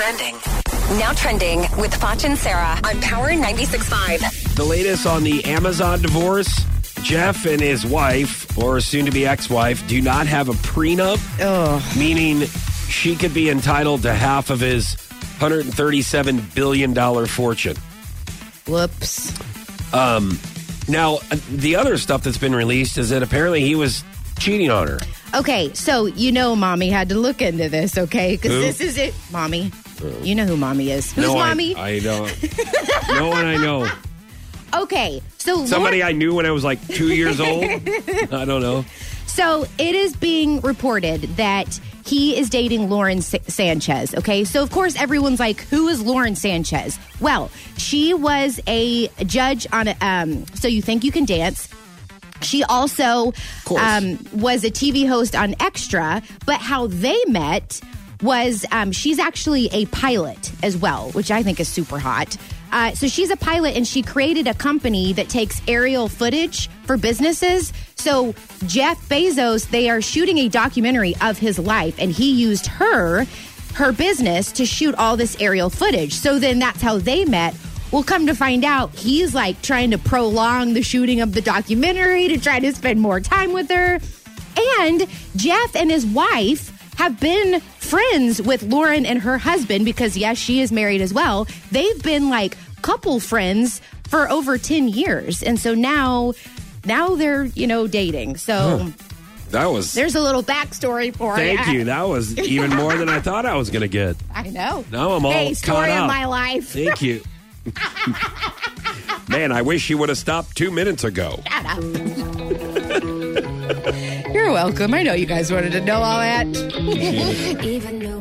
trending. Now trending with Foch and Sarah on Power 96.5. The latest on the Amazon divorce. Jeff and his wife, or soon to be ex wife, do not have a prenup, meaning she could be entitled to half of his $137 billion fortune. Whoops. Now, uh, the other stuff that's been released is that apparently he was cheating on her. Okay, so you know mommy had to look into this, okay? Because Who? this is it. Mommy. You know who mommy is. Who's no, mommy? I, don't. no one I know. okay, so Somebody I knew when I was like two years old. I don't know. So it is being reported that he is dating Lauren Sa- Sanchez. Okay, so of course everyone's like, "Who is Lauren Sanchez?" Well, she was a judge on a. Um, so you think you can dance? She also um, was a TV host on Extra, but how they met was um, she's actually a pilot as well, which I think is super hot. Uh, so she's a pilot and she created a company that takes aerial footage for businesses. So Jeff Bezos, they are shooting a documentary of his life, and he used her, her business, to shoot all this aerial footage. So then that's how they met. We'll come to find out he's like trying to prolong the shooting of the documentary to try to spend more time with her. And Jeff and his wife have been friends with Lauren and her husband because, yes, she is married as well. They've been like couple friends for over 10 years. And so now, now they're, you know, dating. So That was. there's a little backstory for it. Thank ya. you. That was even more than I thought I was going to get. I know. Now I'm all hey, caught story up. of my life. Thank you. Man, I wish you would have stopped two minutes ago. Shut up. You're welcome. I know you guys wanted to know all that. Even though